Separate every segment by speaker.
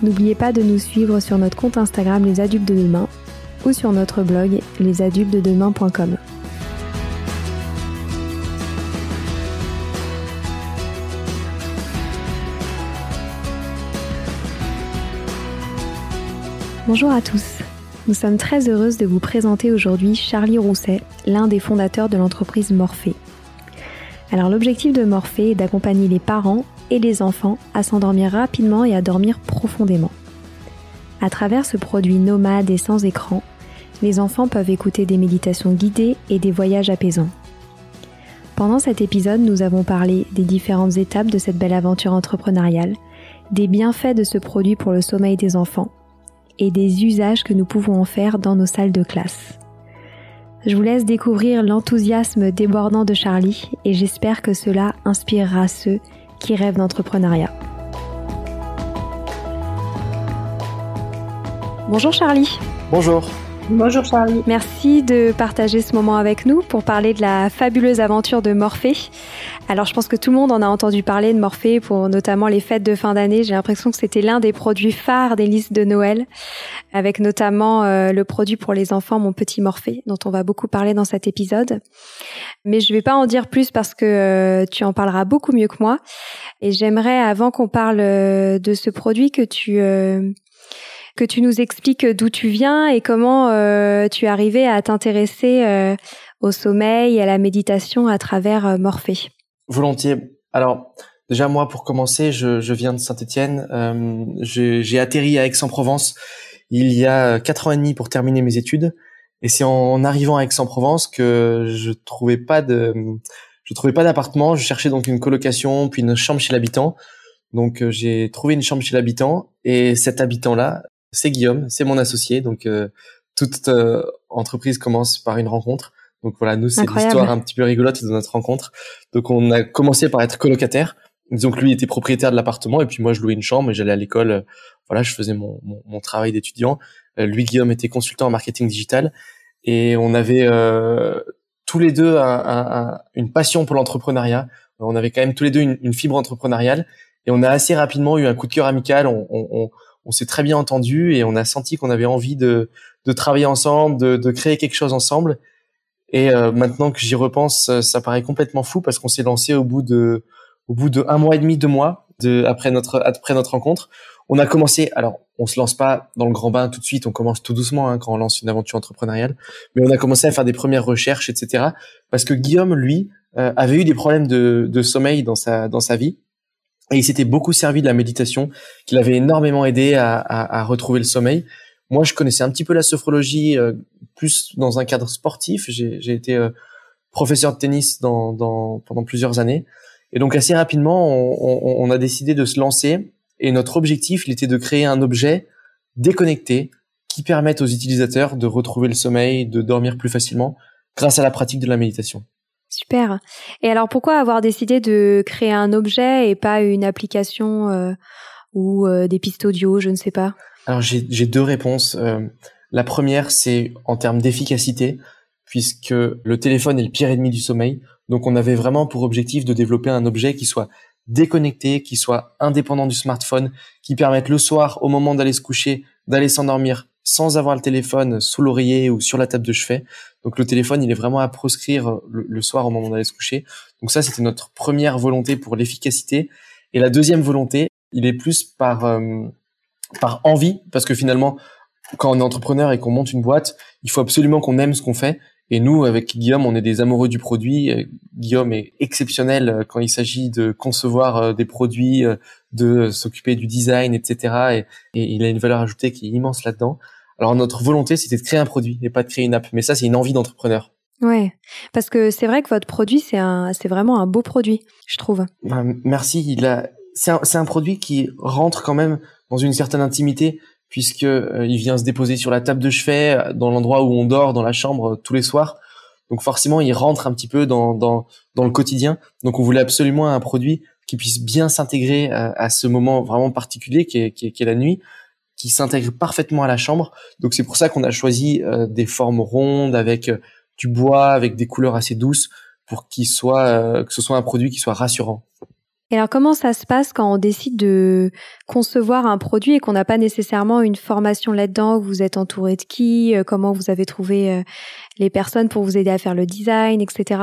Speaker 1: N'oubliez pas de nous suivre sur notre compte Instagram Les Adultes de Demain ou sur notre blog lesadultesdedemain.com. Bonjour à tous. Nous sommes très heureuses de vous présenter aujourd'hui Charlie Rousset, l'un des fondateurs de l'entreprise Morphée. Alors l'objectif de Morphée est d'accompagner les parents et les enfants à s'endormir rapidement et à dormir profondément. À travers ce produit nomade et sans écran, les enfants peuvent écouter des méditations guidées et des voyages apaisants. Pendant cet épisode, nous avons parlé des différentes étapes de cette belle aventure entrepreneuriale, des bienfaits de ce produit pour le sommeil des enfants et des usages que nous pouvons en faire dans nos salles de classe. Je vous laisse découvrir l'enthousiasme débordant de Charlie et j'espère que cela inspirera ceux qui rêvent d'entrepreneuriat. Bonjour Charlie.
Speaker 2: Bonjour.
Speaker 3: Bonjour Charlie.
Speaker 1: Merci de partager ce moment avec nous pour parler de la fabuleuse aventure de Morphée. Alors je pense que tout le monde en a entendu parler de Morphée pour notamment les fêtes de fin d'année. J'ai l'impression que c'était l'un des produits phares des listes de Noël, avec notamment euh, le produit pour les enfants Mon Petit Morphée, dont on va beaucoup parler dans cet épisode. Mais je vais pas en dire plus parce que euh, tu en parleras beaucoup mieux que moi. Et j'aimerais, avant qu'on parle euh, de ce produit, que tu que tu nous expliques d'où tu viens et comment euh, tu es arrivé à t'intéresser euh, au sommeil et à la méditation à travers euh, Morphée.
Speaker 2: Volontiers. Alors, déjà moi, pour commencer, je, viens de Saint-Étienne. J'ai atterri à Aix-en-Provence il y a quatre ans et demi pour terminer mes études. Et c'est en arrivant à Aix-en-Provence que je trouvais pas de, je trouvais pas d'appartement. Je cherchais donc une colocation, puis une chambre chez l'habitant. Donc j'ai trouvé une chambre chez l'habitant et cet habitant-là c'est Guillaume, c'est mon associé. Donc euh, toute euh, entreprise commence par une rencontre. Donc voilà, nous c'est l'histoire un petit peu rigolote de notre rencontre. Donc on a commencé par être colocataire. Donc lui était propriétaire de l'appartement et puis moi je louais une chambre et j'allais à l'école. Euh, voilà, je faisais mon, mon, travail d'étudiant. lui Guillaume était consultant en marketing digital et on avait tous les deux une passion pour l'entrepreneuriat. On avait quand même tous les deux une, fibre entrepreneuriale et on a assez rapidement eu un coup de cœur amical. on, on on s'est très bien entendu et on a senti qu'on avait envie de, de travailler ensemble, de, de créer quelque chose ensemble. Et euh, maintenant que j'y repense, euh, ça paraît complètement fou parce qu'on s'est lancé au bout de au bout de un mois et demi, deux mois de après notre après notre rencontre. On a commencé. Alors, on se lance pas dans le grand bain tout de suite. On commence tout doucement hein, quand on lance une aventure entrepreneuriale. Mais on a commencé à faire des premières recherches, etc. Parce que Guillaume, lui, euh, avait eu des problèmes de, de sommeil dans sa dans sa vie et il s'était beaucoup servi de la méditation, qui l'avait énormément aidé à, à, à, retrouver le sommeil. Moi, je connaissais un petit peu la sophrologie, euh, plus dans un cadre sportif. J'ai été euh, professeur de tennis dans, dans, pendant plusieurs années. Et donc, assez rapidement, on, on, on, a décidé de se lancer. Et notre objectif, il était de créer un objet déconnecté qui permettent aux utilisateurs de retrouver le sommeil, de dormir plus facilement grâce à la pratique de la méditation.
Speaker 1: Super. Et alors pourquoi avoir décidé de créer un objet et pas une application euh, ou euh, des pistes audio, je ne sais pas?
Speaker 2: Alors j'ai deux réponses. Euh, la première, c'est en termes d'efficacité, puisque le téléphone est le pire ennemi du sommeil. Donc on avait vraiment pour objectif de développer un objet qui soit déconnecté, qui soit indépendant du smartphone, qui permette le soir, au moment d'aller se coucher, d'aller s'endormir sans avoir le téléphone sous l'oreiller ou sur la table de chevet. Donc le téléphone, il est vraiment à proscrire le, soir au moment d'aller se coucher. Donc ça, c'était notre première volonté pour l'efficacité. Et la deuxième volonté, il est plus par euh, par envie, parce que finalement, quand on est entrepreneur et qu'on monte une boîte, il faut absolument qu'on aime ce qu'on fait. Et nous, avec Guillaume, on est des amoureux du produit. Guillaume est exceptionnel euh, quand il s'agit de concevoir euh, des produits, de s'occuper du design, etc. Et, et, il a une valeur ajoutée qui est immense là-dedans. Alors notre volonté, c'était de créer un produit et pas de créer une app. Mais ça, c'est une envie d'entrepreneur.
Speaker 1: Ouais, parce que c'est vrai que votre produit, c'est un, c'est vraiment un beau produit, je trouve.
Speaker 2: Ben, merci. Il a, c'est un, c'est un produit qui rentre quand même dans une certaine intimité puisque euh, il vient se déposer sur la table de chevet, dans l'endroit où on dort, dans la chambre tous les soirs. Donc forcément, il rentre un petit peu dans dans dans le quotidien. Donc on voulait absolument un produit qui puisse bien s'intégrer à, à, ce moment vraiment particulier qui est, qui est, qui est la nuit qui s'intègre parfaitement à la chambre. Donc c'est pour ça qu'on a choisi euh, des formes rondes avec euh, du bois, avec des couleurs assez douces, pour qu'il soit euh, que ce soit un produit qui soit rassurant.
Speaker 1: Et alors comment ça se passe quand on décide de concevoir un produit et qu'on n'a pas nécessairement une formation là-dedans Vous êtes entouré de qui Comment vous avez trouvé les personnes pour vous aider à faire le design, etc.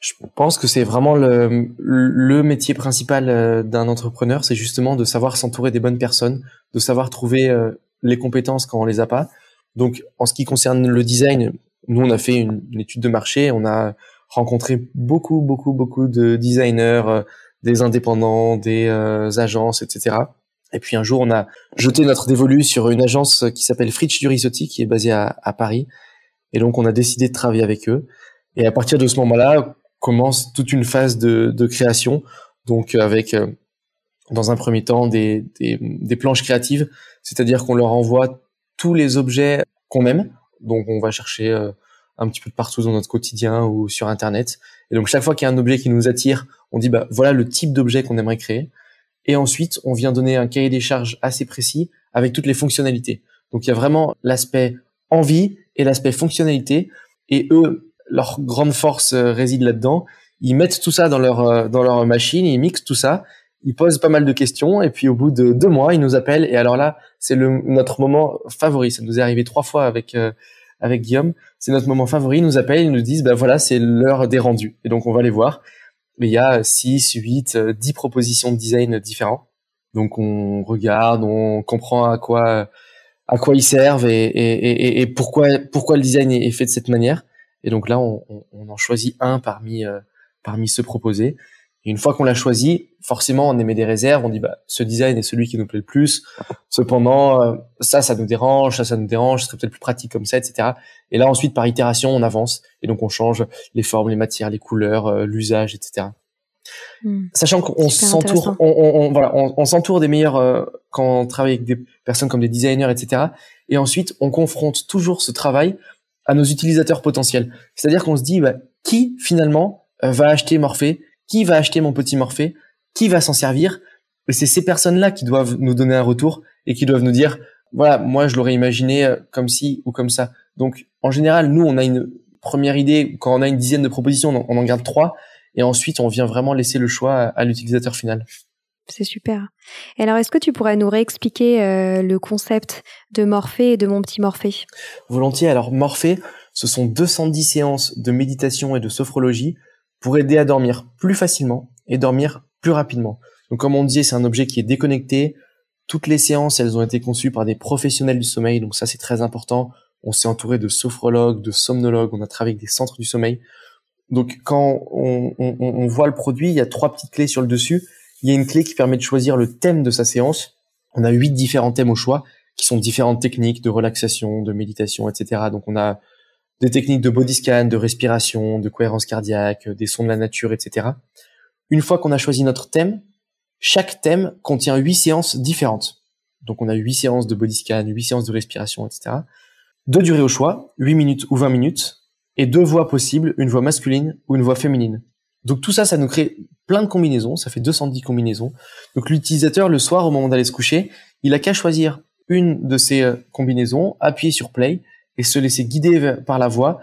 Speaker 2: Je pense que c'est vraiment le, le métier principal euh, d'un entrepreneur, c'est justement de savoir s'entourer des bonnes personnes, de savoir trouver euh, les compétences quand on les a pas. Donc, en ce qui concerne le design, nous, on a fait une, étude de marché, on a rencontré beaucoup, beaucoup, beaucoup de designers, euh, des indépendants, des agences, etc. Et puis un jour, on a jeté notre dévolu sur une agence qui s'appelle Fritsch du Risotti, qui est basée à Paris. Et donc, on a décidé de travailler avec eux. Et à partir de ce moment-là, commence toute une phase de, de création, donc euh, avec euh, dans un premier temps des, des, des planches créatives, c'est-à-dire qu'on leur envoie tous les objets qu'on aime, donc on va chercher euh, un petit peu de partout dans notre quotidien ou sur internet, et donc chaque fois qu'il y a un objet qui nous attire, on dit bah voilà le type d'objet qu'on aimerait créer, et ensuite on vient donner un cahier des charges assez précis avec toutes les fonctionnalités. Donc il y a vraiment l'aspect envie et l'aspect fonctionnalité, et eux leur grande force euh, réside là-dedans. Ils mettent tout ça dans leur euh, dans leur machine, ils mixent tout ça, ils posent pas mal de questions et puis au bout de deux mois, ils nous appellent et alors là, c'est notre moment favori. Ça nous est arrivé trois fois avec euh, avec Guillaume. C'est notre moment favori. Ils nous appellent, ils nous disent bah voilà, c'est l'heure des rendus et donc on va les voir. Mais il y a 6, 8, 10 propositions de design différents. Donc on regarde, on comprend à quoi à quoi ils servent et, et, et, et pourquoi pourquoi le design est fait de cette manière. Et donc là, on, on, en choisit un parmi euh, parmi ceux proposés. Et une fois qu'on l'a choisi, forcément, on émet des réserves. On dit, bah, ce design est celui qui nous plaît le plus. Cependant, euh, ça, ça nous dérange, ça, ça nous dérange. Ce serait peut-être plus pratique comme ça, etc. Et là, ensuite, par itération, on avance et donc on change les formes, les matières, les couleurs, euh, l'usage, etc. Hmm. Sachant qu'on s'entoure, on, on, voilà, on, on s'entoure des meilleurs quand on travaille avec des personnes comme des designers, etc. Et ensuite, on confronte toujours ce travail à nos utilisateurs potentiels. C'est-à-dire qu'on se dit, bah, qui finalement euh, va acheter Morphée? Qui va acheter mon petit Morphée? Qui va s'en servir? Et c'est ces personnes-là qui doivent nous donner un retour et qui doivent nous dire, voilà, moi je l'aurais imaginé euh, comme ci ou comme ça. Donc en général, nous, on a une première idée, quand on a une dizaine de propositions, on en garde trois, et ensuite on vient vraiment laisser le choix à l'utilisateur final.
Speaker 1: C'est super. Et alors, est-ce que tu pourrais nous réexpliquer euh, le concept de Morphée et de mon petit Morphée?
Speaker 2: Volontiers. Alors, Morphée, ce sont 210 séances de méditation et de sophrologie pour aider à dormir plus facilement et dormir plus rapidement. Donc, comme on disait, c'est un objet qui est déconnecté. Toutes les séances, elles ont été conçues par des professionnels du sommeil. Donc, ça, c'est très important. On s'est entouré de sophrologues, de somnologues. On a travaillé avec des centres du sommeil. Donc, quand on, on voit le produit, il y a trois petites clés sur le dessus il y a une clé qui permet de choisir le thème de sa séance. On a huit différents thèmes au choix, qui sont différentes techniques de relaxation, de méditation, etc. Donc on a des techniques de body scan, de respiration, de cohérence cardiaque, des sons de la nature, etc. Une fois qu'on a choisi notre thème, chaque thème contient huit séances différentes. Donc on a huit séances de body scan, huit séances de respiration, etc. Deux durées au choix, 8 minutes ou 20 minutes, et deux voix possibles, une voix masculine ou une voix féminine. Donc tout ça, ça nous crée plein de combinaisons, ça fait 210 combinaisons. Donc l'utilisateur, le soir, au moment d'aller se coucher, il a qu'à choisir une de ces euh, combinaisons, appuyer sur play et se laisser guider par la voix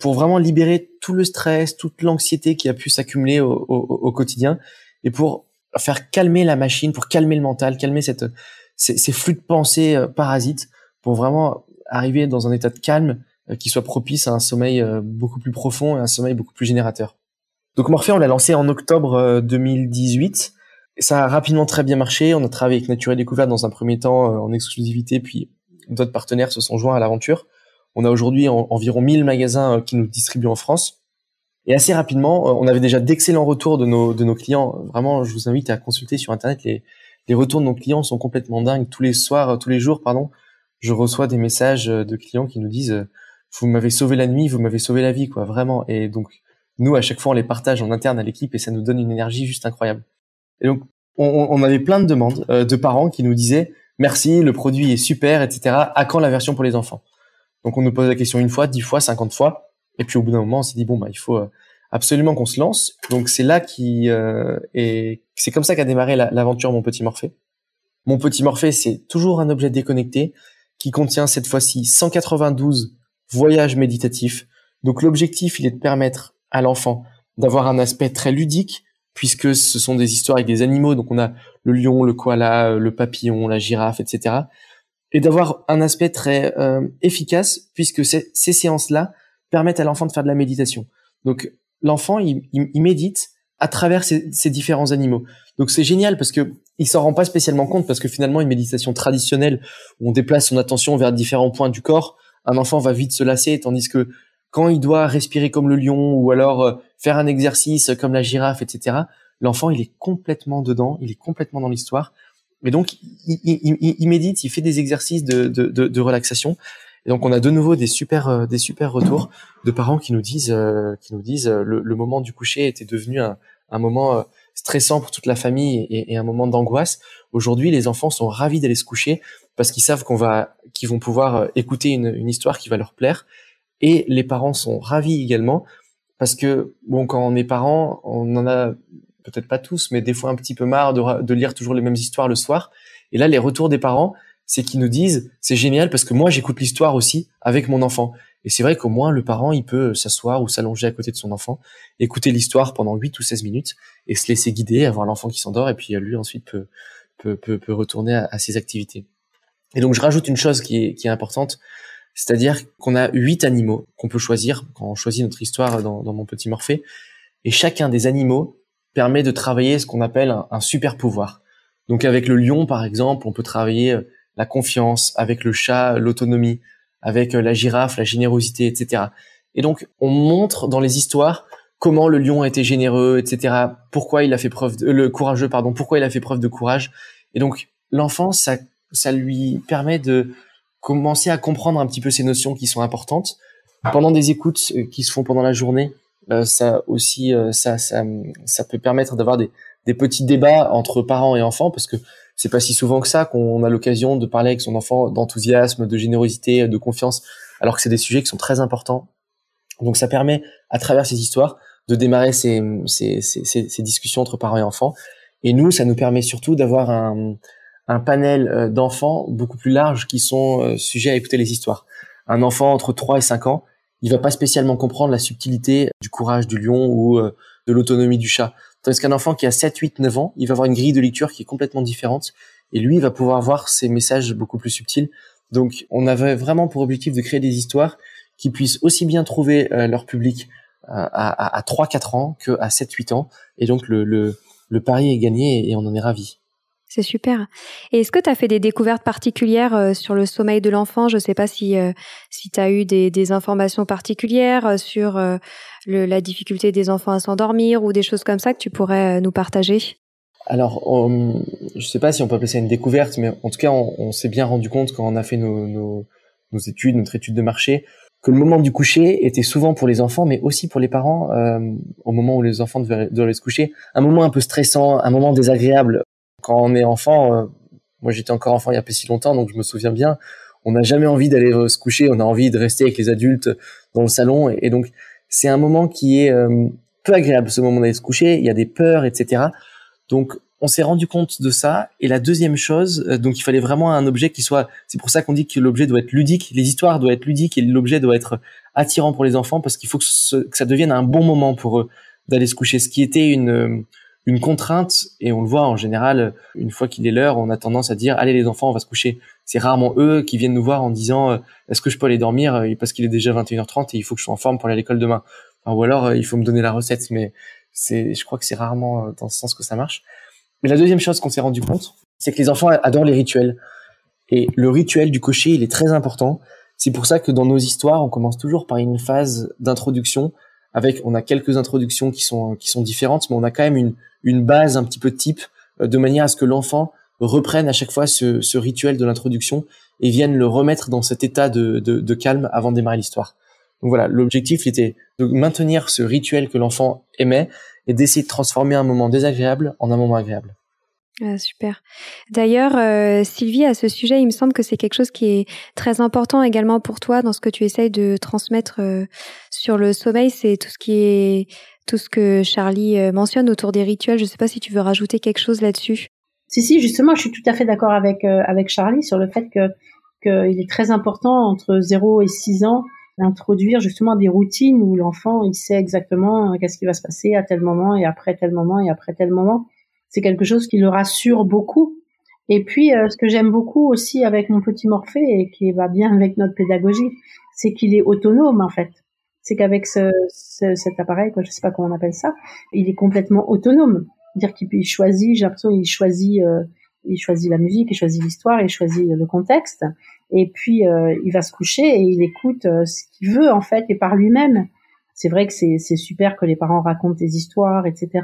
Speaker 2: pour vraiment libérer tout le stress, toute l'anxiété qui a pu s'accumuler au, quotidien et pour faire calmer la machine, pour calmer le mental, calmer cette, ces, flux de pensée euh, parasites, pour vraiment arriver dans un état de calme euh, qui soit propice à un sommeil beaucoup plus profond et un sommeil beaucoup plus générateur. Donc Morphée, on l'a lancé en octobre 2018 ça a rapidement très bien marché. On a travaillé avec Nature et Découverte dans un premier temps euh, en exclusivité, puis d'autres partenaires se sont joints à l'aventure. On a aujourd'hui environ 1000 magasins euh, qui nous distribuent en France. Et assez rapidement, euh, on avait déjà d'excellents retours de nos, de nos clients. Vraiment, je vous invite à consulter sur Internet. Les, les retours de nos clients sont complètement dingues. Tous les soirs, tous les jours, pardon, je reçois des messages de clients qui nous disent vous m'avez sauvé la nuit, vous m'avez sauvé la vie, quoi, vraiment. Et donc, nous, à chaque fois, on les partage en interne à l'équipe et ça nous donne une énergie juste incroyable. Et donc, on, on avait plein de demandes euh, de parents qui nous disaient merci, le produit est super, etc. À quand la version pour les enfants? Donc, on nous pose la question une fois, dix fois, cinquante fois. Et puis, au bout d'un moment, on s'est dit bon, bah, il faut euh, absolument qu'on se lance. Donc, c'est là qui euh, et c'est comme ça qu'a démarré l'aventure Mon Petit Morphée. Mon Petit Morphée, c'est toujours un objet déconnecté qui contient cette fois-ci 192 voyages méditatifs. Donc, l'objectif, il est de permettre à l'enfant d'avoir un aspect très ludique, puisque ce sont des histoires avec des animaux, donc on a le lion, le koala, le papillon, la girafe, etc. Et d'avoir un aspect très euh, efficace, puisque ces, séances-là permettent à l'enfant de faire de la méditation. Donc l'enfant, il, médite à travers ces, différents animaux. Donc c'est génial parce que il s'en rend pas spécialement compte parce que finalement une méditation traditionnelle où on déplace son attention vers différents points du corps, un enfant va vite se lasser, tandis que quand il doit respirer comme le lion ou alors euh, faire un exercice comme la girafe, etc., l'enfant, il est complètement dedans, il est complètement dans l'histoire. Et donc, il, médite, il fait des exercices de, de, relaxation. Et donc, on a de nouveau des super, euh, des super retours de parents qui nous disent, euh, qui nous disent, le, moment du coucher était devenu un, moment stressant pour toute la famille et, un moment d'angoisse. Aujourd'hui, les enfants sont ravis d'aller se coucher parce qu'ils savent qu'on va, qu'ils vont pouvoir écouter une histoire qui va leur plaire et les parents sont ravis également parce que bon, quand on est parent, on en a peut-être pas tous, mais des fois un petit peu marre de, lire toujours les mêmes histoires le soir. Et là, les retours des parents, c'est qu'ils nous disent c'est génial parce que moi j'écoute l'histoire aussi avec mon enfant. Et c'est vrai qu'au moins le parent il peut s'asseoir ou s'allonger à côté de son enfant, écouter l'histoire pendant 8 ou 16 minutes et se laisser guider, avoir l'enfant qui s'endort et puis lui ensuite peut peut, peut, peut retourner à, à, ses activités. Et donc je rajoute une chose qui est, qui est importante, c'est-à-dire qu'on a huit animaux qu'on peut choisir quand on choisit notre histoire dans, mon petit Morphée. Et chacun des animaux permet de travailler ce qu'on appelle un, super pouvoir. Donc avec le lion, par exemple, on peut travailler euh, la confiance, avec le chat, l'autonomie, avec euh, la girafe, la générosité, etc. Et donc on montre dans les histoires comment le lion a été généreux, etc. Pourquoi il a fait preuve de, le courageux, pardon, pourquoi il a fait preuve de courage. Et donc l'enfant, ça, ça lui permet de commencer à comprendre un petit peu ces notions qui sont importantes. Pendant des écoutes euh, qui se font pendant la journée, euh, ça aussi, euh, ça, ça, ça peut permettre d'avoir des, des petits débats entre parents et enfants, parce que c'est pas si souvent que ça qu'on a l'occasion de parler avec son enfant d'enthousiasme, de générosité, de confiance, alors que c'est des sujets qui sont très importants. Donc ça permet, à travers ces histoires, de démarrer ces, ces, ces, ces discussions entre parents et enfants. Et nous, ça nous permet surtout d'avoir un, un panel euh, d'enfants beaucoup plus large qui sont euh, sujets à écouter les histoires. Un enfant entre 3 et 5 ans, il va pas spécialement comprendre la subtilité du courage du lion ou euh, de l'autonomie du chat. Tandis qu'un enfant qui a 7, 8, 9 ans, il va avoir une grille de lecture qui est complètement différente et lui il va pouvoir voir ces messages beaucoup plus subtils. Donc on avait vraiment pour objectif de créer des histoires qui puissent aussi bien trouver leur public à, à, 3-4 ans que à 7-8 ans. Et donc le, le, le pari est gagné et on en est ravi.
Speaker 1: C'est super. Et est-ce que tu as fait des découvertes particulières euh, sur le sommeil de l'enfant? Je ne sais pas si, euh, si tu as eu des, informations particulières euh, sur la difficulté des enfants à s'endormir ou des choses comme ça que tu pourrais nous partager?
Speaker 2: Alors, je ne sais pas si on peut appeler ça une découverte, mais en tout cas, on, s'est bien rendu compte quand on a fait nos, études, notre étude de marché, que le moment du coucher était souvent pour les enfants, mais aussi pour les parents, au moment où les enfants devaient se coucher, un moment un peu stressant, un moment désagréable quand on est enfant, euh, moi j'étais encore enfant il y a pas si longtemps, donc je me souviens bien. On n'a jamais envie d'aller se coucher, on a envie de rester avec les adultes dans le salon, et, donc c'est un moment qui est peu agréable, ce moment d'aller se coucher. Il y a des peurs, etc. Donc on s'est rendu compte de ça. Et la deuxième chose, euh, donc il fallait vraiment un objet qui soit. C'est pour ça qu'on dit que l'objet doit être ludique. Les histoires doivent être ludiques et l'objet doit être attirant pour les enfants parce qu'il faut que, ça devienne un bon moment pour eux d'aller se coucher. Ce qui était une euh, une contrainte et on le voit en général une fois qu'il est l'heure, on a tendance à dire allez les enfants, on va se coucher. C'est rarement eux qui viennent nous voir en disant euh, est-ce que je peux aller dormir? Parce qu'il est déjà 21h30 et il faut que je sois en forme pour aller à l'école demain. ou alors il faut me donner la recette, mais c'est, je crois que c'est rarement dans ce sens que ça marche. Mais la deuxième chose qu'on s'est rendu compte, c'est que les enfants adorent les rituels. Et le rituel du cocher, il est très important. C'est pour ça que dans nos histoires, on commence toujours par une phase d'introduction. Avec, on a quelques introductions qui sont qui sont différentes, mais on a quand même une une base un petit peu type, euh, de manière à ce que l'enfant reprenne à chaque fois ce, ce rituel de l'introduction et vienne le remettre dans cet état de, de, de calme avant de démarrer l'histoire. Donc voilà, l'objectif était de maintenir ce rituel que l'enfant aimait et d'essayer de transformer un moment désagréable en un moment agréable.
Speaker 1: Ah, super. D'ailleurs, euh, Sylvie, à ce sujet, il me semble que c'est quelque chose qui est très important également pour toi dans ce que tu essayes de transmettre euh, sur le sommeil. C'est tout ce qui est tout ce que Charlie euh, mentionne autour des rituels. Je ne sais pas si tu veux rajouter quelque chose là-dessus.
Speaker 3: Si, si, justement, je suis tout à fait d'accord avec avec Charlie sur le fait que qu'il est très important entre 0 et 6 ans d'introduire justement des routines où l'enfant il sait exactement qu'est-ce qui va se passer à tel moment et après tel moment et après tel moment c'est quelque chose qui le rassure beaucoup. Et puis, euh, ce que j'aime beaucoup aussi avec mon petit Morphée et qui va bien avec notre pédagogie, c'est qu'il est autonome en fait. C'est qu'avec ce, cet appareil, quoi, je sais pas comment on appelle ça, il est complètement autonome. Dire qu'il choisit, j'ai l'impression il choisit, euh, il choisit la musique, il choisit l'histoire, il choisit le contexte. Et puis euh, il va se coucher et il écoute ce qu'il veut en fait et par lui-même. C'est vrai que c'est super que les parents racontent des histoires, etc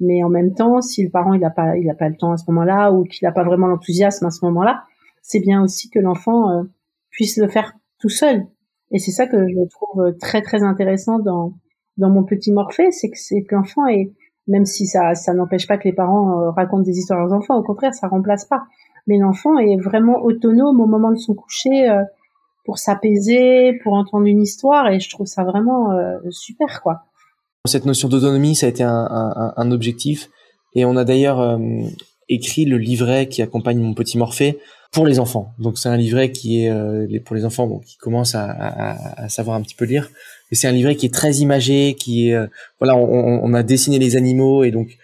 Speaker 3: mais en même temps, si le parent il n'a pas il a pas le temps à ce moment-là ou qu'il n'a pas vraiment l'enthousiasme à ce moment-là, c'est bien aussi que l'enfant euh, puisse le faire tout seul. Et c'est ça que je trouve très très intéressant dans dans mon petit Morphée, c'est que c'est que l'enfant est même si ça ça n'empêche pas que les parents euh, racontent des histoires aux enfants, au contraire, ça remplace pas. Mais l'enfant est vraiment autonome au moment de son coucher euh, pour s'apaiser, pour entendre une histoire, et je trouve ça vraiment super quoi.
Speaker 2: Cette notion d'autonomie, ça a été un, un, un, objectif. Et on a d'ailleurs euh, écrit le livret qui accompagne mon petit Morphée pour les enfants. Donc c'est un livret qui est euh, pour les enfants bon, qui commencent à, à, à, savoir un petit peu lire. Et c'est un livret qui est très imagé, qui est euh, voilà, on, on, a dessiné les animaux et donc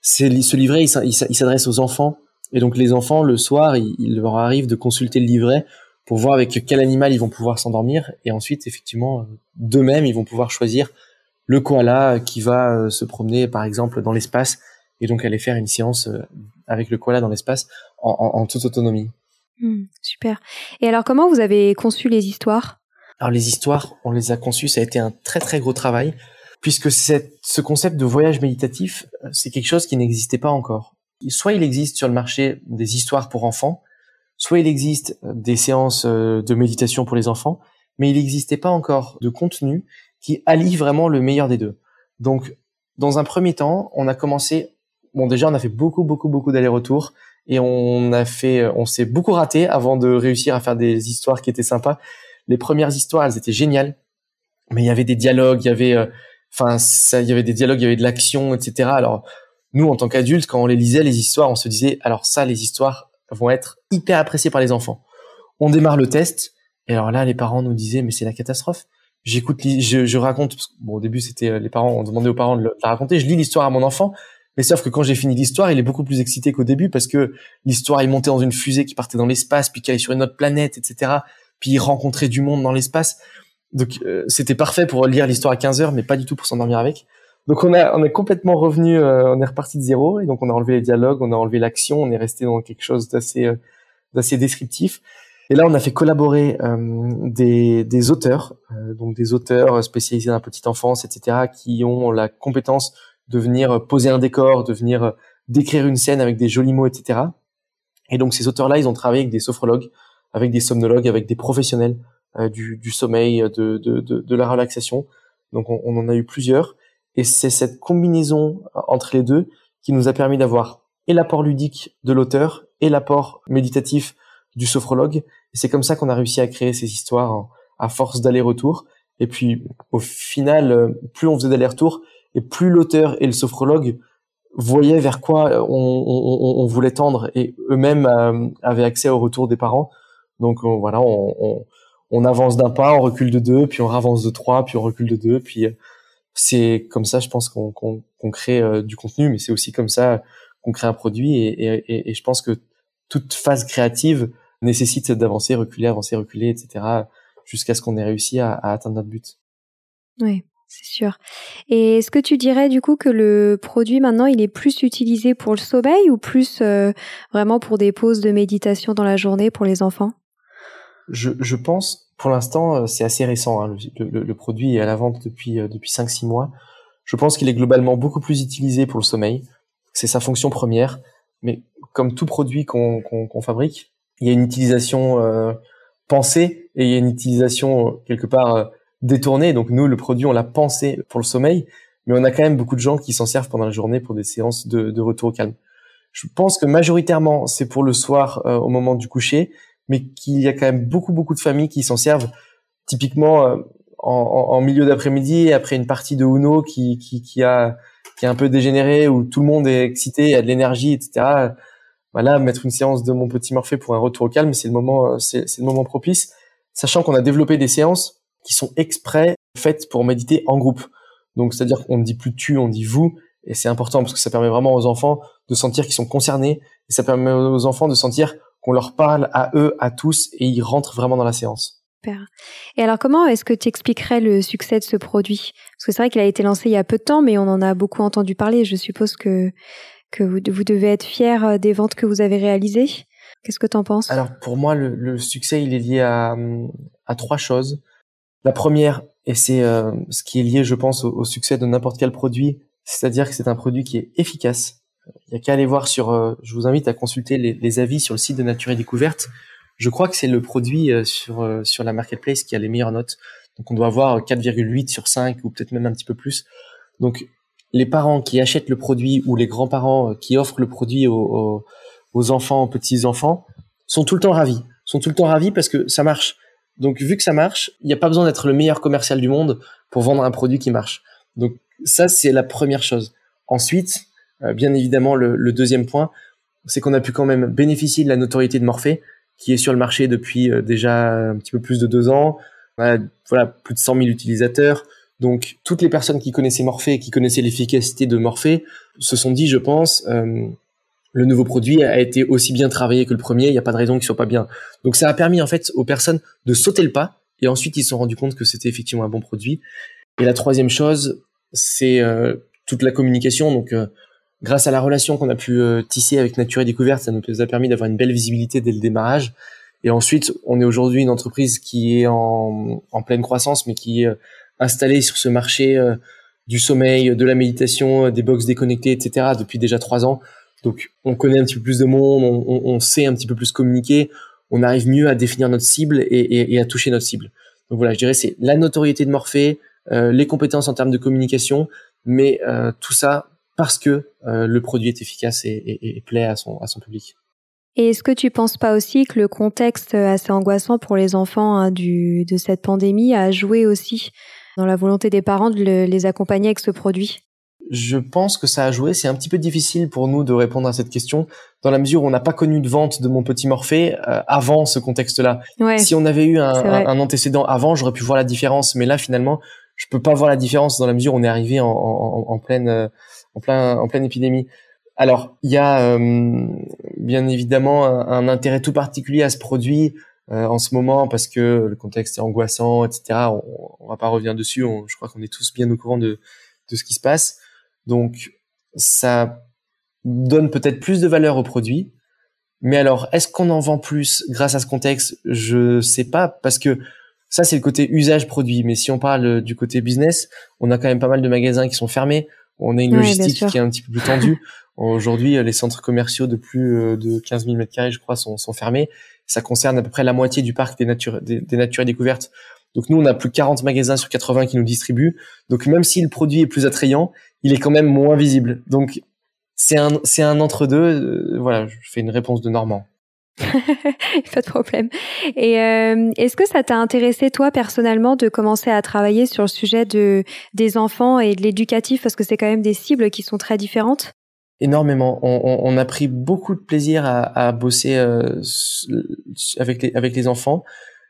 Speaker 2: c'est ce livret il, s'adresse aux enfants. Et donc les enfants le soir, il, il, leur arrive de consulter le livret pour voir avec quel animal ils vont pouvoir s'endormir. Et ensuite effectivement d'eux-mêmes ils vont pouvoir choisir le koala qui va euh, se promener par exemple dans l'espace et donc aller faire une séance euh, avec le koala dans l'espace en, toute autonomie.
Speaker 1: Hmm, super. Et alors comment vous avez conçu les histoires?
Speaker 2: Alors les histoires, on les a conçues, ça a été un très très gros travail puisque ce concept de voyage méditatif, euh, c'est quelque chose qui n'existait pas encore. Soit il existe sur le marché des histoires pour enfants, soit il existe des séances de méditation pour les enfants, mais il n'existait pas encore de contenu qui allie vraiment le meilleur des deux. Donc, dans un premier temps, on a commencé. Bon, déjà, on a fait beaucoup, beaucoup, beaucoup d'allers-retours et on a fait, on s'est beaucoup raté avant de réussir à faire des histoires qui étaient sympas. Les premières histoires, elles étaient géniales, mais il y avait des dialogues, il y avait, euh, enfin, il y avait des dialogues, il y avait de l'action, etc. Alors, nous, en tant qu'adultes, quand on les lisait les histoires, on se disait, alors ça, les histoires vont être hyper appréciées par les enfants. On démarre le test, et alors là, les parents nous disaient, mais c'est la catastrophe j'écoute, je, je raconte. Bon, au début, c'était euh, les parents ont demandé aux parents de la raconter. Je lis l'histoire à mon enfant, mais sauf que quand j'ai fini l'histoire, il est beaucoup plus excité qu'au début parce que l'histoire est montée dans une fusée qui partait dans l'espace, puis qui allait sur une autre planète, etc. Puis il rencontrait du monde dans l'espace. Donc euh, c'était parfait pour lire l'histoire à 15 heures, mais pas du tout pour s'endormir avec. Donc on a on est complètement revenu, euh, on est reparti de zéro et donc on a enlevé les dialogues, on a enlevé l'action, on est resté dans quelque chose d'assez d'assez descriptif. Et là, on a fait collaborer euh, des, des, auteurs, euh, donc des auteurs spécialisés dans la petite enfance, etc., qui ont la compétence de venir poser un décor, de venir décrire une scène avec des jolis mots, etc. Et donc ces auteurs-là, ils ont travaillé avec des sophrologues, avec des somnologues, avec des professionnels euh, du, du, sommeil, de, de, de, de, la relaxation. Donc on, on en a eu plusieurs. Et c'est cette combinaison entre les deux qui nous a permis d'avoir et l'apport ludique de l'auteur et l'apport méditatif du sophrologue. C'est comme ça qu'on a réussi à créer ces histoires à force d'aller-retour. Et puis, au final, euh, plus on faisait d'aller-retour, et plus l'auteur et le sophrologue voyaient vers quoi on, voulait tendre, et eux-mêmes euh, avaient accès au retour des parents. Donc voilà, on, on avance d'un pas, on recule de deux, puis on avance de trois, puis on recule de deux, puis c'est comme ça, je pense qu'on crée euh, du contenu, mais c'est aussi comme ça qu'on crée un produit. Et, je pense que toute phase créative nécessite d'avancer, reculer, avancer, reculer, etc., jusqu'à ce qu'on ait réussi à, atteindre notre but.
Speaker 1: Oui, c'est sûr. Et est-ce que tu dirais du coup que le produit maintenant, il est plus utilisé pour le sommeil ou plus euh, vraiment pour des pauses de méditation dans la journée pour les enfants?
Speaker 2: Je, je pense pour l'instant, euh, c'est assez récent. Hein, le, le, produit est à la vente depuis euh, depuis 5-6 mois. Je pense qu'il est globalement beaucoup plus utilisé pour le sommeil. C'est sa fonction première. Mais comme tout produit qu'on qu'on fabrique, il y a une utilisation euh, pensée et il y a une utilisation euh, quelque part détournée. Donc nous, le produit, on l'a pensé pour le sommeil, mais on a quand même beaucoup de gens qui s'en servent pendant la journée pour des séances de, de retour au calme. Je pense que majoritairement, c'est pour le soir au moment du coucher, mais qu'il y a quand même beaucoup beaucoup de familles qui s'en servent. Typiquement euh, en, en, milieu d'après-midi, après une partie de Uno qui, qui, qui a qui est un peu dégénéré, où tout le monde est excité, a de l'énergie, etc. Voilà, mettre une séance de mon petit Morphée pour un retour au calme, c'est le moment, c'est, c'est le moment propice. Sachant qu'on a développé des séances qui sont exprès faites pour méditer en groupe. Donc, c'est-à-dire qu'on ne dit plus tu, on dit vous, et c'est important parce que ça permet vraiment aux enfants de sentir qu'ils sont concernés, et ça permet aux enfants de sentir qu'on leur parle à eux, à tous, et ils rentrent vraiment dans la séance.
Speaker 1: Super. Et alors, comment est-ce que tu expliquerais le succès de ce produit? Parce que c'est vrai qu'il a été lancé il y a peu de temps, mais on en a beaucoup entendu parler. Je suppose que, que vous, devez être fier euh, des ventes que vous avez réalisées. Qu'est-ce que tu en penses?
Speaker 2: Alors, pour moi, le, succès, il est lié à, trois choses. La première, et c'est euh, ce qui est lié, je pense, au, succès de n'importe quel produit, c'est-à-dire que c'est un produit qui est efficace, il y a qu'à aller voir sur. Euh, je vous invite à consulter les, avis sur le site de Nature et Découverte. Je crois que c'est le produit sur sur la marketplace qui a les meilleures notes. Donc on doit avoir 4,8 sur 5 ou peut-être même un petit peu plus. Donc les parents qui achètent le produit ou les grands-parents qui offrent le produit aux, aux, enfants, aux petits-enfants, sont tout le temps ravis. Sont tout le temps ravis parce que ça marche. Donc vu que ça marche, il n'y a pas besoin d'être le meilleur commercial du monde pour vendre un produit qui marche. Donc ça c'est la première chose. Ensuite, euh, bien évidemment, le, deuxième point, c'est qu'on a pu quand même bénéficier de la notoriété de Morphée, qui est sur le marché depuis euh, déjà un petit peu plus de deux ans. voilà, plus de 100 000 utilisateurs. Donc, toutes les personnes qui connaissaient Morphée, qui connaissaient l'efficacité de Morphée, se sont dit, je pense, euh, le nouveau produit a été aussi bien travaillé que le premier. Il n'y a pas de raison qu'il soit pas bien. Donc, ça a permis en fait aux personnes de sauter le pas, et ensuite ils se sont rendus compte que c'était effectivement un bon produit. Et la troisième chose, c'est toute la communication. Donc, grâce à la relation qu'on a pu euh, tisser avec Nature et Découverte, ça nous a permis d'avoir une belle visibilité dès le démarrage. Et ensuite, on est aujourd'hui une entreprise qui est en, en, pleine croissance, mais qui est euh, installée sur ce marché euh, du sommeil, de la méditation, des box déconnectées, etc. depuis déjà trois ans. Donc, on connaît un petit peu plus de monde, on, sait un petit peu plus communiquer, on arrive mieux à définir notre cible et, à toucher notre cible. Donc voilà, je dirais c'est la notoriété de Morphée, les compétences en termes de communication, mais tout ça parce que euh, le produit est efficace et, plaît à son, à son public.
Speaker 1: Et est-ce que tu penses pas aussi que le contexte assez angoissant pour les enfants hein, du, de cette pandémie a joué aussi dans la volonté des parents de les accompagner avec ce produit?
Speaker 2: Je pense que ça a joué. C'est un petit peu difficile pour nous de répondre à cette question, dans la mesure où on n'a pas connu de vente de mon petit Morphée euh, avant ce contexte-là. si on avait eu un, un, antécédent avant, j'aurais pu voir la différence. Mais là, finalement, je peux pas voir la différence dans la mesure où on est arrivé en, en, en pleine euh, en plein en pleine épidémie. Alors, il y a euh, bien évidemment un, intérêt tout particulier à ce produit euh, en ce moment parce que le contexte est angoissant, etc. On, on va pas revenir dessus. je crois qu'on est tous bien au courant de, de ce qui se passe. Donc, ça donne peut-être plus de valeur au produit. Mais alors, est-ce qu'on en vend plus grâce à ce contexte? Je sais pas parce que ça c'est le côté usage produit. Mais si on parle du côté business, on a quand même pas mal de magasins qui sont fermés. On a une logistique qui est un petit peu plus tendue. Aujourd'hui, les centres commerciaux de plus euh, de 15 000 mètres carrés, je crois, sont, sont fermés. Ça concerne à peu près la moitié du parc des natures, des, des natures et découvertes. Donc nous, on a plus de 40 magasins sur 80 qui nous distribuent. Donc même si le produit est plus attrayant, il est quand même moins visible. Donc c'est un, c'est un entre deux. voilà, je fais une réponse de Normand.
Speaker 1: pas de problème. Et euh, est-ce que ça t'a intéressé toi personnellement de commencer à travailler sur le sujet de des enfants et de l'éducatif? Parce que c'est quand même des cibles qui sont très différentes
Speaker 2: Énormément. On, a pris beaucoup de plaisir à, bosser euh, avec les enfants.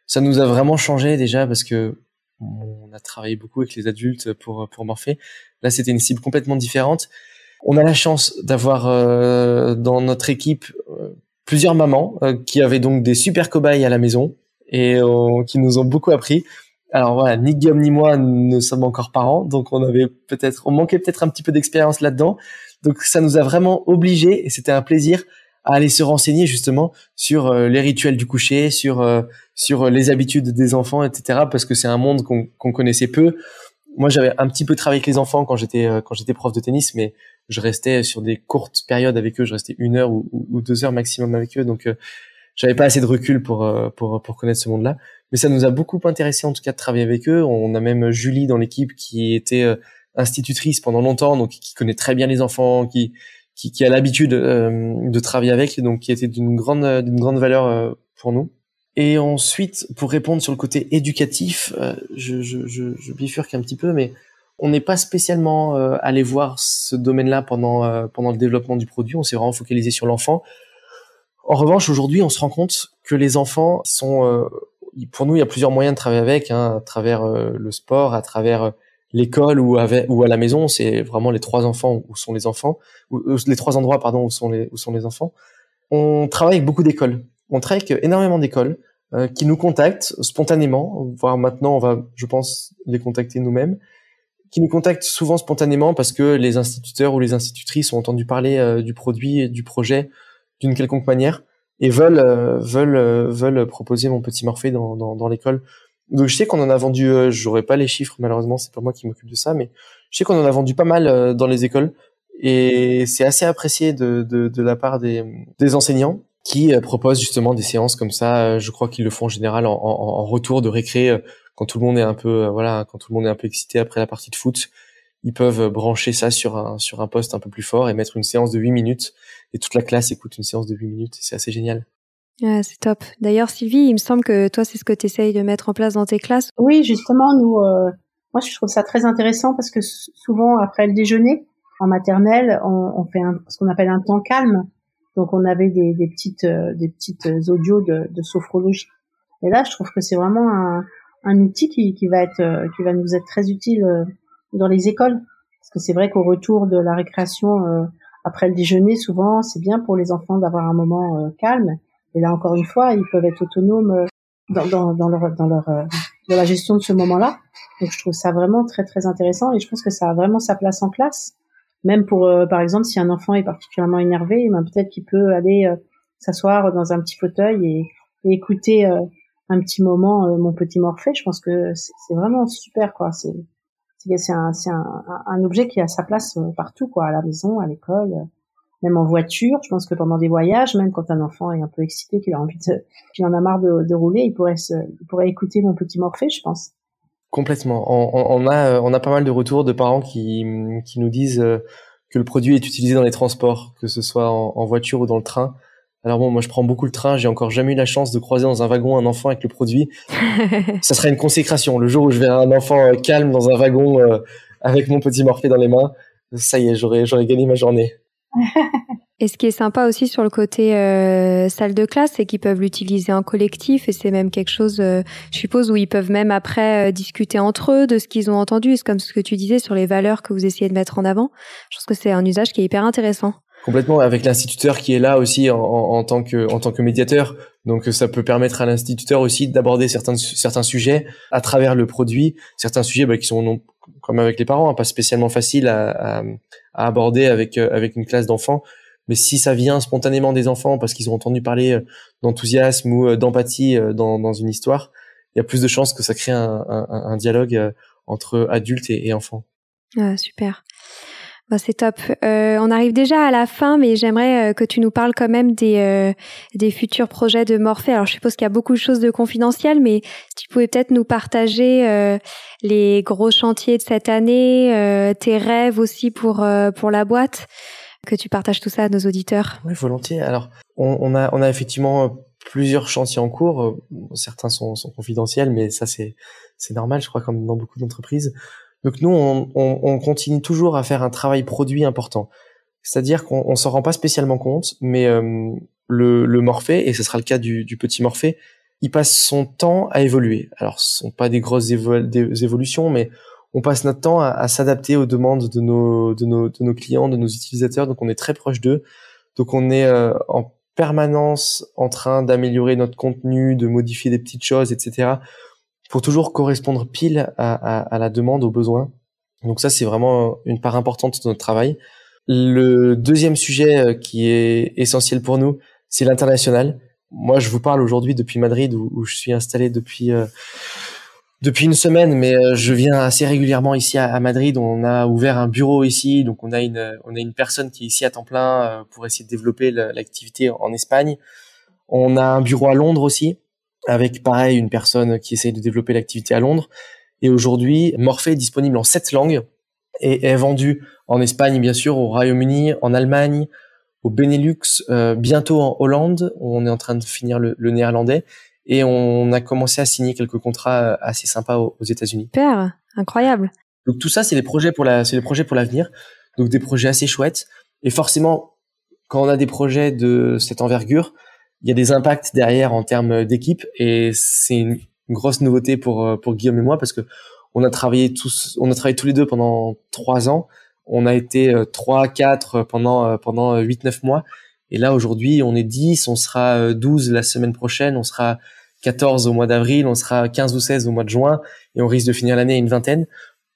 Speaker 2: Ça nous a vraiment changé déjà parce que on a travaillé beaucoup avec les adultes pour pour Morphée. Là, c'était une cible complètement différente. On a la chance d'avoir euh, dans notre équipe plusieurs mamans euh, qui avaient donc des super cobayes à la maison et euh, qui nous ont beaucoup appris. Alors voilà, ni Guillaume ni moi ne sommes encore parents, donc on avait peut-être, on manquait peut-être un petit peu d'expérience là-dedans. Donc ça nous a vraiment obligés et c'était un plaisir à aller se renseigner justement sur euh, les rituels du coucher, sur sur les habitudes des enfants, etc. Parce que c'est un monde qu'on connaissait peu. Moi, j'avais un petit peu travaillé avec les enfants quand j'étais quand j'étais prof de tennis, mais je restais sur des courtes périodes avec eux, je restais une heure ou, deux heures maximum avec eux, donc euh, j'avais pas assez de recul pour, euh, pour pour connaître ce monde-là. Mais ça nous a beaucoup intéressé en tout cas de travailler avec eux. On a même Julie dans l'équipe qui était euh, institutrice pendant longtemps, donc qui connaît très bien les enfants, qui qui, qui a l'habitude de travailler avec, donc qui était d'une grande d'une grande valeur pour nous. Et ensuite, pour répondre sur le côté éducatif, je, je, je, je bifurque un petit peu, mais on n'est pas spécialement euh, allé voir ce domaine-là pendant euh, pendant le développement du produit. On s'est vraiment focalisé sur l'enfant. En revanche, aujourd'hui, on se rend compte que les enfants sont, euh, pour nous, il y a plusieurs moyens de travailler avec, hein, à travers le sport, à travers l'école ou, à la maison. C'est vraiment les trois enfants où sont les enfants, les trois endroits pardon où sont les enfants. On travaille avec beaucoup d'écoles. On travaille avec énormément d'écoles qui nous contactent spontanément. Voire maintenant, on va, je pense, les contacter nous-mêmes qui nous contactent souvent spontanément parce que les instituteurs ou les institutrices ont entendu parler euh, du produit et du projet d'une quelconque manière et veulent euh, euh, proposer mon petit Morphée dans l'école. Donc je sais qu'on en a vendu, j'aurais pas les chiffres malheureusement, c'est pas moi qui m'occupe de ça, mais je sais qu'on en a vendu pas mal dans les écoles et c'est assez apprécié de, de, de, la part des, des enseignants qui proposent justement des séances comme ça. Je crois qu'ils le font en général en, en, en retour de récré quand tout le monde est un peu euh, voilà, quand tout le monde est un peu excité après la partie de foot, ils peuvent brancher ça sur un sur un poste un peu plus fort et mettre une séance de 8 minutes et toute la classe écoute une séance de 8 minutes, c'est assez génial.
Speaker 1: C'est top. D'ailleurs, Sylvie, il me semble que toi, c'est ce que tu essayes de mettre en place dans tes classes.
Speaker 3: Oui, justement, nous, euh, moi, je trouve ça très intéressant parce que souvent, après le déjeuner, en maternelle, on, on fait un, ce qu'on appelle un temps calme. Donc, on avait des, des petites, euh, des petites audios de, de sophrologie. Et là, je trouve que c'est vraiment un, un outil qui, qui va être euh, qui va nous être très utile euh, dans les écoles parce que c'est vrai qu'au retour de la récréation euh, après le déjeuner souvent c'est bien pour les enfants d'avoir un moment calme et là encore une fois ils peuvent être autonomes dans, dans, dans leur dans leur dans la gestion de ce moment-là donc je trouve ça vraiment très très intéressant et je pense que ça a vraiment sa place en classe même pour par exemple si un enfant est particulièrement énervé ben, peut-être qu'il peut aller s'asseoir dans un petit fauteuil et, et écouter un petit moment euh, mon petit Morphée. Je pense que c'est vraiment super, quoi. C'est c'est un, un, un, objet qui a sa place euh, partout, quoi, à la maison, à l'école, euh, même en voiture. Je pense que pendant des voyages, même quand un enfant est un peu excité, qu'il a envie de, qu'il en a marre de, de rouler, il pourrait se, il pourrait écouter mon petit Morphée, je pense.
Speaker 2: Complètement. On, on, a, on a pas mal de retours de parents qui, qui nous disent que le produit est utilisé dans les transports, que ce soit en, en voiture ou dans le train. Alors bon, moi je prends beaucoup le train, j'ai encore jamais eu la chance de croiser dans un wagon un enfant avec le produit. ça serait une consécration. Le jour où je verrai un enfant euh, calme dans un wagon euh, avec mon petit morphée dans les mains, ça y est, j'aurais j'aurais gagné ma journée.
Speaker 1: Et ce qui est sympa aussi sur le côté euh, salle de classe, c'est qu'ils peuvent l'utiliser en collectif et c'est même quelque chose, je suppose, où ils peuvent même après discuter entre eux de ce qu'ils ont entendu. Comme ce que tu disais sur les valeurs que vous essayez de mettre en avant. Je pense que c'est un usage qui est hyper intéressant.
Speaker 2: Complètement, avec l'instituteur qui est là aussi en, tant que médiateur. Donc ça peut permettre à l'instituteur aussi d'aborder certains certains sujets à travers le produit, certains sujets bah, qui sont non, comme avec les parents, hein, pas spécialement faciles à, aborder avec euh, avec une classe d'enfants. Mais si ça vient spontanément des enfants parce qu'ils ont entendu parler euh, d'enthousiasme ou euh, d'empathie dans, dans une histoire, il y a plus de chances que ça crée un dialogue entre adultes et, et enfants.
Speaker 1: Ah, super. Bah, c'est top. Euh, on arrive déjà à la fin, mais j'aimerais euh, que tu nous parles quand même des, euh, des futurs projets de Morphée. Alors, je suppose qu'il y a beaucoup de choses de confidentielles, mais tu pouvais peut-être nous partager euh, les gros chantiers de cette année, tes rêves aussi pour pour la boîte. que tu partages tout ça à nos auditeurs.
Speaker 2: Oui, volontiers. Alors, on, a, on a effectivement plusieurs chantiers en cours. Certains sont, sont confidentiels, mais ça c'est normal, je crois, comme dans beaucoup d'entreprises. Donc nous, on, on, on, continue toujours à faire un travail produit important. C'est-à-dire qu'on on s'en rend pas spécialement compte, mais euh, le, le Morphée, et ce sera le cas du, petit Morphée, il passe son temps à évoluer. Alors, ce sont pas des grosses évolutions, mais on passe notre temps à, à s'adapter aux demandes de nos clients, de nos utilisateurs. Donc, on est très proche d'eux. Donc, on est euh, en permanence en train d'améliorer notre contenu, de modifier des petites choses, etc. pour toujours correspondre pile à, à, à la demande, aux besoins. Donc ça, c'est vraiment une part importante de notre travail. Le deuxième sujet euh, qui est essentiel pour nous, c'est l'international. Moi, je vous parle aujourd'hui depuis Madrid, où, je suis installé depuis euh, depuis une semaine, mais euh, je viens assez régulièrement ici à, Madrid. On a ouvert un bureau ici, donc on a une on a une personne qui est ici à temps plein pour essayer de développer l'activité en Espagne. On a un bureau à Londres aussi, avec pareil une personne qui essaye de développer l'activité à Londres. Et aujourd'hui, Morphée est disponible en sept langues et est vendu en Espagne bien sûr, au Royaume-Uni, en Allemagne, au Benelux, euh, bientôt en Hollande. On est en train de finir le, le néerlandais et on a commencé à signer quelques contrats euh, assez sympas aux, États-Unis.
Speaker 1: Super, incroyable.
Speaker 2: Donc tout ça, c'est les projets pour la, c'est les projets pour l'avenir. Donc des projets assez chouettes. Et forcément, quand on a des projets de cette envergure, il y a des impacts derrière en termes d'équipe et c'est une, grosse nouveauté pour euh, pour Guillaume et moi parce que on a travaillé tous, on a travaillé tous les deux pendant trois ans. On a été euh, trois, quatre pendant pendant huit, neuf mois. Et là aujourd'hui, on est 10, on sera 12 la semaine prochaine, on sera 14 au mois d'avril, on sera 15 ou 16 au mois de juin, et on risque de finir l'année à une vingtaine.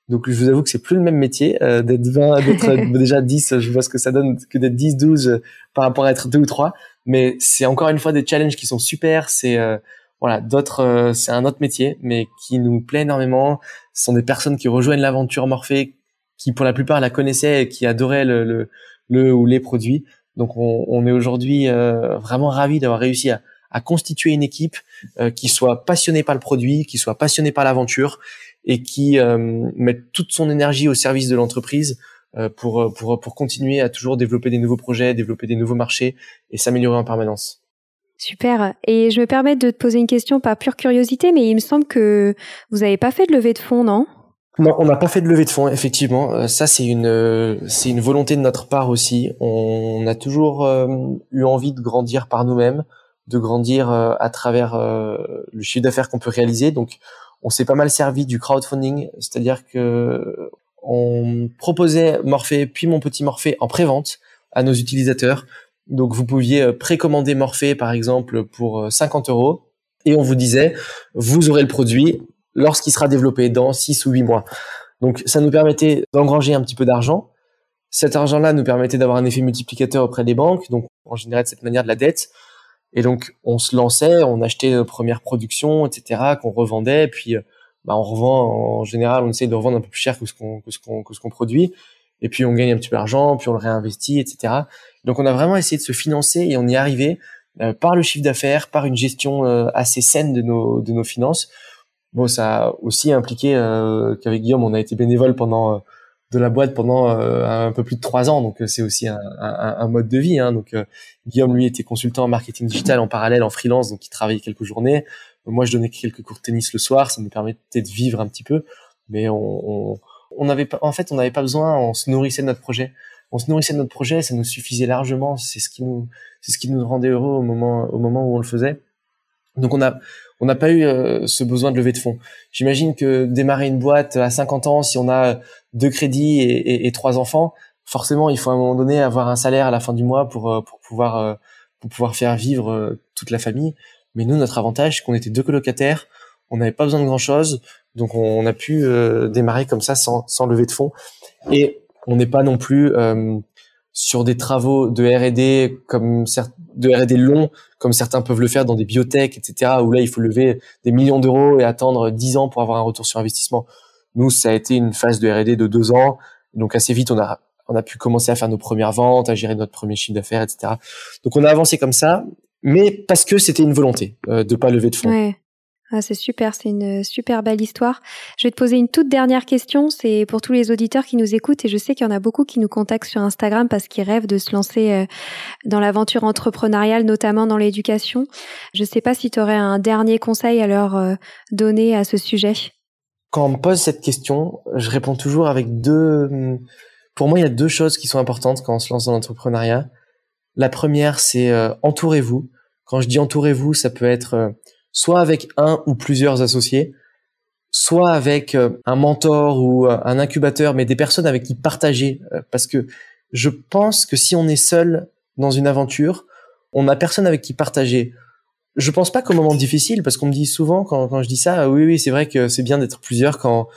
Speaker 2: Donc je vous avoue que c'est plus le même métier euh, d'être 20, d'être déjà 10, je vois ce que ça donne que d'être 10, 12 euh, par rapport à être 2 ou 3. Mais c'est encore une fois des challenges qui sont super. C'est euh, voilà, d'autres, c'est un autre métier, mais qui nous plaît énormément. Ce sont des personnes qui rejoignent l'aventure Morphée, qui pour la plupart la connaissaient et qui adoraient le, le, le ou les produits. Donc on, on est aujourd'hui vraiment ravis d'avoir réussi à, à constituer une équipe euh, qui soit passionnée par le produit, qui soit passionnée par l'aventure et qui euh, mette toute son énergie au service de l'entreprise euh, pour, pour, pour continuer à toujours développer des nouveaux projets, développer des nouveaux marchés et s'améliorer en permanence.
Speaker 1: Super. Et je me permets de te poser une question, pas pure curiosité, mais il me semble que vous n'avez pas fait de levée de fonds, non?
Speaker 2: Non, on n'a pas fait de levée de fonds, effectivement. ça, c'est une, c'est une volonté de notre part aussi. On a toujours eu envie de grandir par nous-mêmes de grandir euh, à travers euh, le chiffre d'affaires qu'on peut réaliser. Donc, on s'est pas mal servi du crowdfunding, c'est-à-dire que on proposait Morphée puis mon petit Morphée en pré-vente à nos utilisateurs. Donc, vous pouviez euh, précommander Morphée, par exemple, pour 50 euros, et on vous disait, vous aurez le produit lorsqu'il sera développé dans 6 ou 8 mois. Donc, ça nous permettait d'engranger un petit peu d'argent. Cet argent-là nous permettait d'avoir un effet multiplicateur auprès des banques, donc on générait de cette manière de la dette. Et donc, on se lançait, on achetait nos premières productions, etc., qu'on revendait. Puis, euh, bah, on revend, en général, on essaye de revendre un peu plus cher que ce qu'on que ce qu'on que ce qu'on produit. Et puis, on gagne un petit peu d'argent, puis on le réinvestit, etc. Donc, on a vraiment essayé de se financer et on y est arrivé euh, par le chiffre d'affaires, par une gestion euh, assez saine de nos de nos finances. Bon, ça a aussi impliqué qu'avec Guillaume, on a été bénévole pendant de la boîte pendant euh, un peu plus de trois ans. Donc euh, c'est aussi un, un, un, mode de vie. Hein. Donc euh, Guillaume lui était consultant en marketing digital en parallèle en freelance, donc il travaillait quelques journées. Moi je donnais quelques cours de tennis le soir, ça nous permettait de vivre un petit peu. Mais on, avait en fait on n'avait pas besoin, on se nourrissait de notre projet. On se nourrissait de notre projet, ça nous suffisait largement. C'est ce qui nous c'est ce qui nous rendait heureux au moment au moment où on le faisait. Donc on a on n'a pas eu ce besoin de lever de fonds. J'imagine que démarrer une boîte à 50 ans, si on a deux crédits et, trois enfants, forcément, il faut à un moment donné avoir un salaire à la fin du mois pour euh, pour pouvoir euh, pour pouvoir faire vivre euh, toute la famille. Mais nous, notre avantage, c'est qu'on était deux colocataires, on n'avait pas besoin de grand chose, donc on, a pu démarrer comme ça sans sans lever de fonds. Et on n'est pas non plus sur des travaux de R&D comme de R&D longs comme certains peuvent le faire dans des biotech, etc. où là il faut lever des millions d'euros et attendre dix ans pour avoir un retour sur investissement. Nous, ça a été une phase de R&D de deux ans. Donc assez vite, on a on a pu commencer à faire nos premières ventes, à gérer notre premier chiffre d'affaires, etc. Donc on a avancé comme ça, mais parce que c'était une volonté euh, de pas lever de fonds.
Speaker 1: Ouais. Ah, c'est super, c'est une super belle histoire. Je vais te poser une toute dernière question, c'est pour tous les auditeurs qui nous écoutent et je sais qu'il y en a beaucoup qui nous contactent sur Instagram parce qu'ils rêvent de se lancer euh, dans l'aventure entrepreneuriale, notamment dans l'éducation. Je ne sais pas si tu aurais un dernier conseil à leur euh, donner à ce sujet.
Speaker 2: Quand on me pose cette question, je réponds toujours avec deux... Pour moi, il y a deux choses qui sont importantes quand on se lance dans l'entrepreneuriat. La première, c'est euh, entourez-vous. Quand je dis entourez-vous, ça peut être soit avec un ou plusieurs associés, soit avec euh, un mentor ou euh, un incubateur, mais des personnes avec qui partager. Euh, parce que je pense que si on est seul dans une aventure, on n'a personne avec qui partager. Je pense pas qu'au moment difficile, parce qu'on me dit souvent quand, quand je dis ça, oui, oui, c'est vrai que c'est bien d'être plusieurs quand,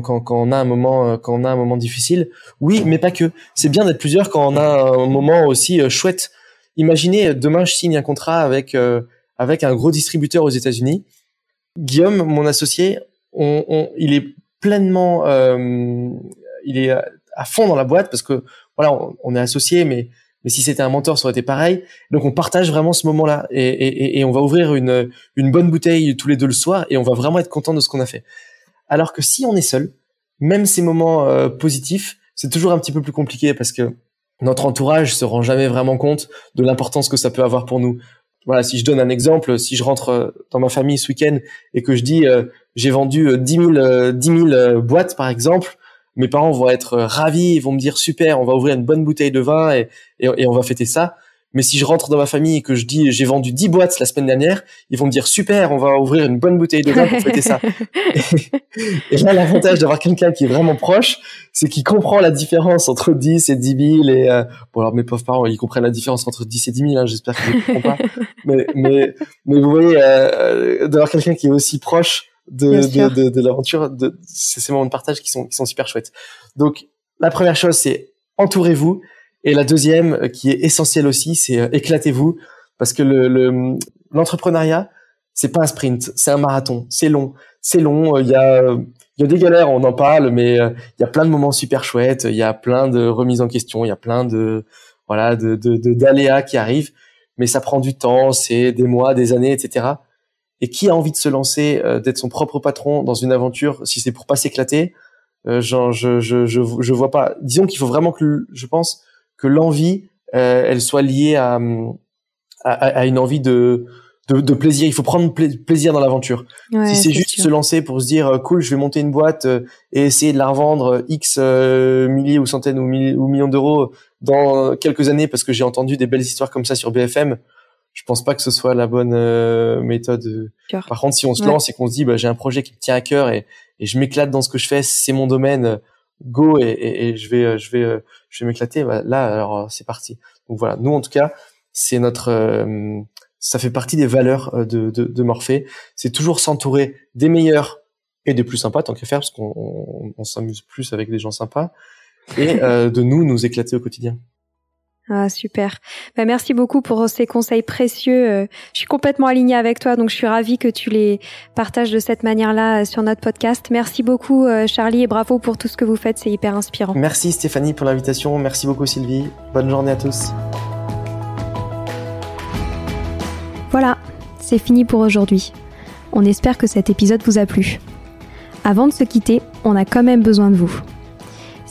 Speaker 2: quand, on a un moment, quand on a un moment difficile. Oui, mais pas que. C'est bien d'être plusieurs quand on a un moment aussi chouette. Imaginez, demain, je signe un contrat avec avec un gros distributeur aux États-Unis. Guillaume, mon associé, il est pleinement, euh, il est à fond dans la boîte parce que voilà, on, est associé, mais mais si c'était un mentor, ça aurait été pareil. Donc on partage vraiment ce moment-là et, on va ouvrir une bonne bouteille tous les deux le soir et on va vraiment être content de ce qu'on a fait. Alors que si on est seul, même ces moments euh, positifs, c'est toujours un petit peu plus compliqué parce que notre entourage se rend jamais vraiment compte de l'importance que ça peut avoir pour nous voilà, si je donne un exemple, si je rentre euh, dans ma famille ce week-end et que je dis euh, j'ai vendu 10 000, 10 000 boîtes par exemple, mes parents vont être ravis, ils vont me dire super, on va ouvrir une bonne bouteille de vin et, et on va fêter ça. Mais si je rentre dans ma famille et que je dis j'ai vendu 10 boîtes la semaine dernière, ils vont me dire super, on va ouvrir une bonne bouteille de vin pour fêter ça. et, là, l'avantage d'avoir quelqu'un qui est vraiment proche, c'est qu'il comprend la différence entre 10 et 10 000. Et euh, bon, alors mes pauvres parents, ils comprennent la différence entre 10 et 10 000. Hein, J'espère qu'ils ne comprennent pas. mais, mais, mais vous voyez, euh, d'avoir quelqu'un qui est aussi proche de, de, de, de l'aventure, c'est ces moments de partage qui sont, qui sont super chouettes. Donc, la première chose, c'est entourez-vous et la deuxième, euh, qui est essentielle aussi, c'est euh, éclatez-vous, parce que le l'entrepreneuriat, c'est pas un sprint, c'est un marathon, c'est long, c'est long. Euh, il y a y a des galères, on en parle, mais il y a plein de moments super chouettes, il y a plein de remises en question, il y a plein de voilà de d'aléas qui arrivent, mais ça prend du temps, c'est des mois, des années, etc. Et qui a envie de se lancer, d'être son propre patron dans une aventure, si c'est pour pas s'éclater, euh, je, je, je, je, vois pas. Disons qu'il faut vraiment que, je pense, que l'envie, euh, elle soit liée à, à, à, une envie de, de, de, plaisir. Il faut prendre plaisir dans l'aventure. si c'est juste se lancer pour se dire euh, cool, je vais monter une boîte euh, et essayer de la revendre x milliers ou centaines ou, ou millions d'euros dans quelques années parce que j'ai entendu des belles histoires comme ça sur BFM. Je pense pas que ce soit la bonne méthode. Par contre, si on se lance et qu'on se dit bah, j'ai un projet qui me tient à cœur et, et je m'éclate dans ce que je fais, c'est mon domaine go et, et, je vais euh, je vais euh, je vais m'éclater bah, là alors euh, c'est parti. Donc voilà. Nous en tout cas c'est notre ça fait partie des valeurs de, de, de Morphée. C'est toujours s'entourer des meilleurs et des plus sympas tant qu'à faire parce qu'on on, s'amuse plus avec des gens sympas et de nous nous éclater au quotidien
Speaker 1: ah, super. Bah, merci beaucoup pour ces conseils précieux. Euh, je suis complètement alignée avec toi, donc je suis ravie que tu les partages de cette manière-là euh, sur notre podcast. Merci beaucoup, euh, Charlie, et bravo pour tout ce que vous faites. C'est hyper inspirant.
Speaker 2: Merci, Stéphanie, pour l'invitation. Merci beaucoup, Sylvie. Bonne journée à tous.
Speaker 1: Voilà, c'est fini pour aujourd'hui. On espère que cet épisode vous a plu. Avant de se quitter, on a quand même besoin de vous.